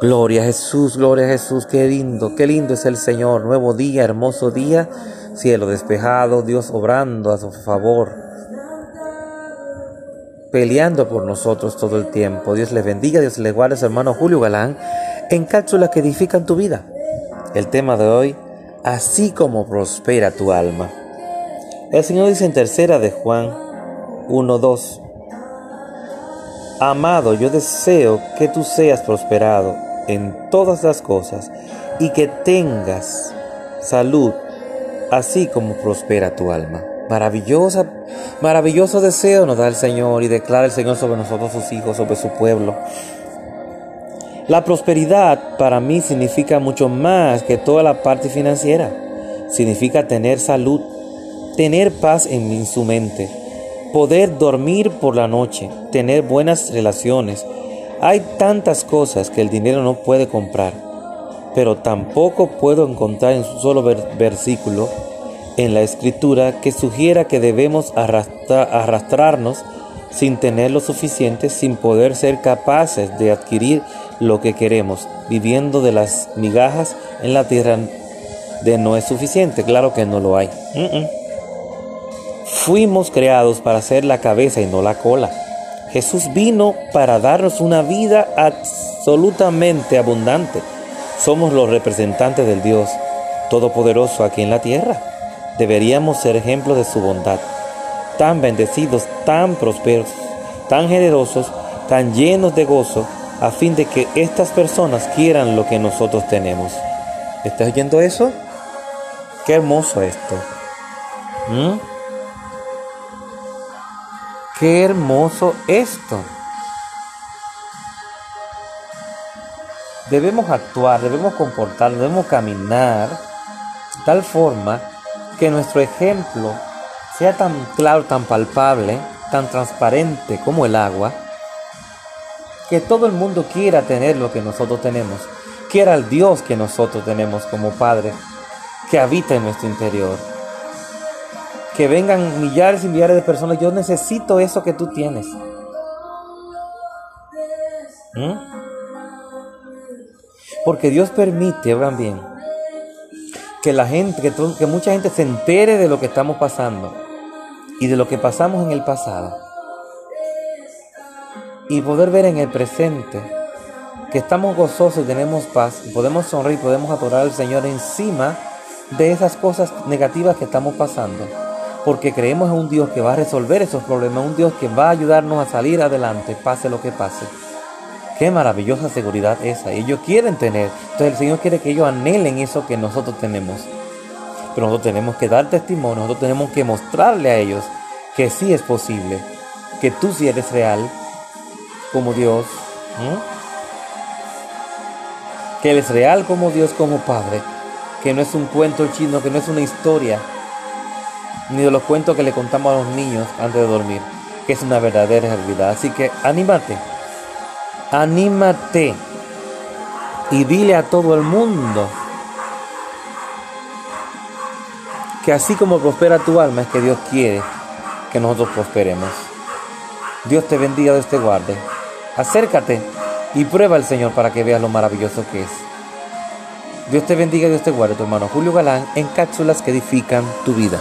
Gloria a Jesús, gloria a Jesús, qué lindo, qué lindo es el Señor. Nuevo día, hermoso día, cielo despejado, Dios obrando a su favor, peleando por nosotros todo el tiempo. Dios les bendiga, Dios les guarde, su hermano Julio Galán, en cápsulas que edifican tu vida. El tema de hoy, así como prospera tu alma. El Señor dice en tercera de Juan 1.2, Amado, yo deseo que tú seas prosperado en todas las cosas y que tengas salud, así como prospera tu alma. Maravillosa, maravilloso deseo nos da el Señor y declara el Señor sobre nosotros sus hijos, sobre su pueblo. La prosperidad para mí significa mucho más que toda la parte financiera. Significa tener salud, tener paz en su mente, poder dormir por la noche, tener buenas relaciones, hay tantas cosas que el dinero no puede comprar, pero tampoco puedo encontrar en un solo versículo en la escritura que sugiera que debemos arrastrarnos sin tener lo suficiente, sin poder ser capaces de adquirir lo que queremos, viviendo de las migajas en la tierra de no es suficiente. Claro que no lo hay. Fuimos creados para ser la cabeza y no la cola. Jesús vino para darnos una vida absolutamente abundante. Somos los representantes del Dios Todopoderoso aquí en la tierra. Deberíamos ser ejemplos de su bondad. Tan bendecidos, tan prósperos, tan generosos, tan llenos de gozo, a fin de que estas personas quieran lo que nosotros tenemos. ¿Estás oyendo eso? Qué hermoso esto. ¿Mm? Qué hermoso esto. Debemos actuar, debemos comportar, debemos caminar de tal forma que nuestro ejemplo sea tan claro, tan palpable, tan transparente como el agua, que todo el mundo quiera tener lo que nosotros tenemos, quiera el Dios que nosotros tenemos como Padre, que habita en nuestro interior que vengan millares y millares de personas. Yo necesito eso que tú tienes. ¿Mm? Porque Dios permite, vean bien, que la gente, que, mucha gente se entere de lo que estamos pasando y de lo que pasamos en el pasado. Y poder ver en el presente que estamos gozosos y tenemos paz, y podemos sonreír, podemos adorar al Señor encima de esas cosas negativas que estamos pasando porque creemos en un Dios que va a resolver esos problemas, un Dios que va a ayudarnos a salir adelante, pase lo que pase. Qué maravillosa seguridad esa. Ellos quieren tener. Entonces el Señor quiere que ellos anhelen eso que nosotros tenemos. Pero nosotros tenemos que dar testimonio, nosotros tenemos que mostrarle a ellos que sí es posible, que tú sí eres real como Dios, que Él es real como Dios, como Padre, que no es un cuento chino, que no es una historia, ni de los cuentos que le contamos a los niños antes de dormir, que es una verdadera realidad. Así que anímate, anímate y dile a todo el mundo que así como prospera tu alma es que Dios quiere que nosotros prosperemos. Dios te bendiga, Dios te guarde. Acércate y prueba al Señor para que veas lo maravilloso que es. Dios te bendiga, Dios te guarde, tu hermano Julio Galán, en cápsulas que edifican tu vida.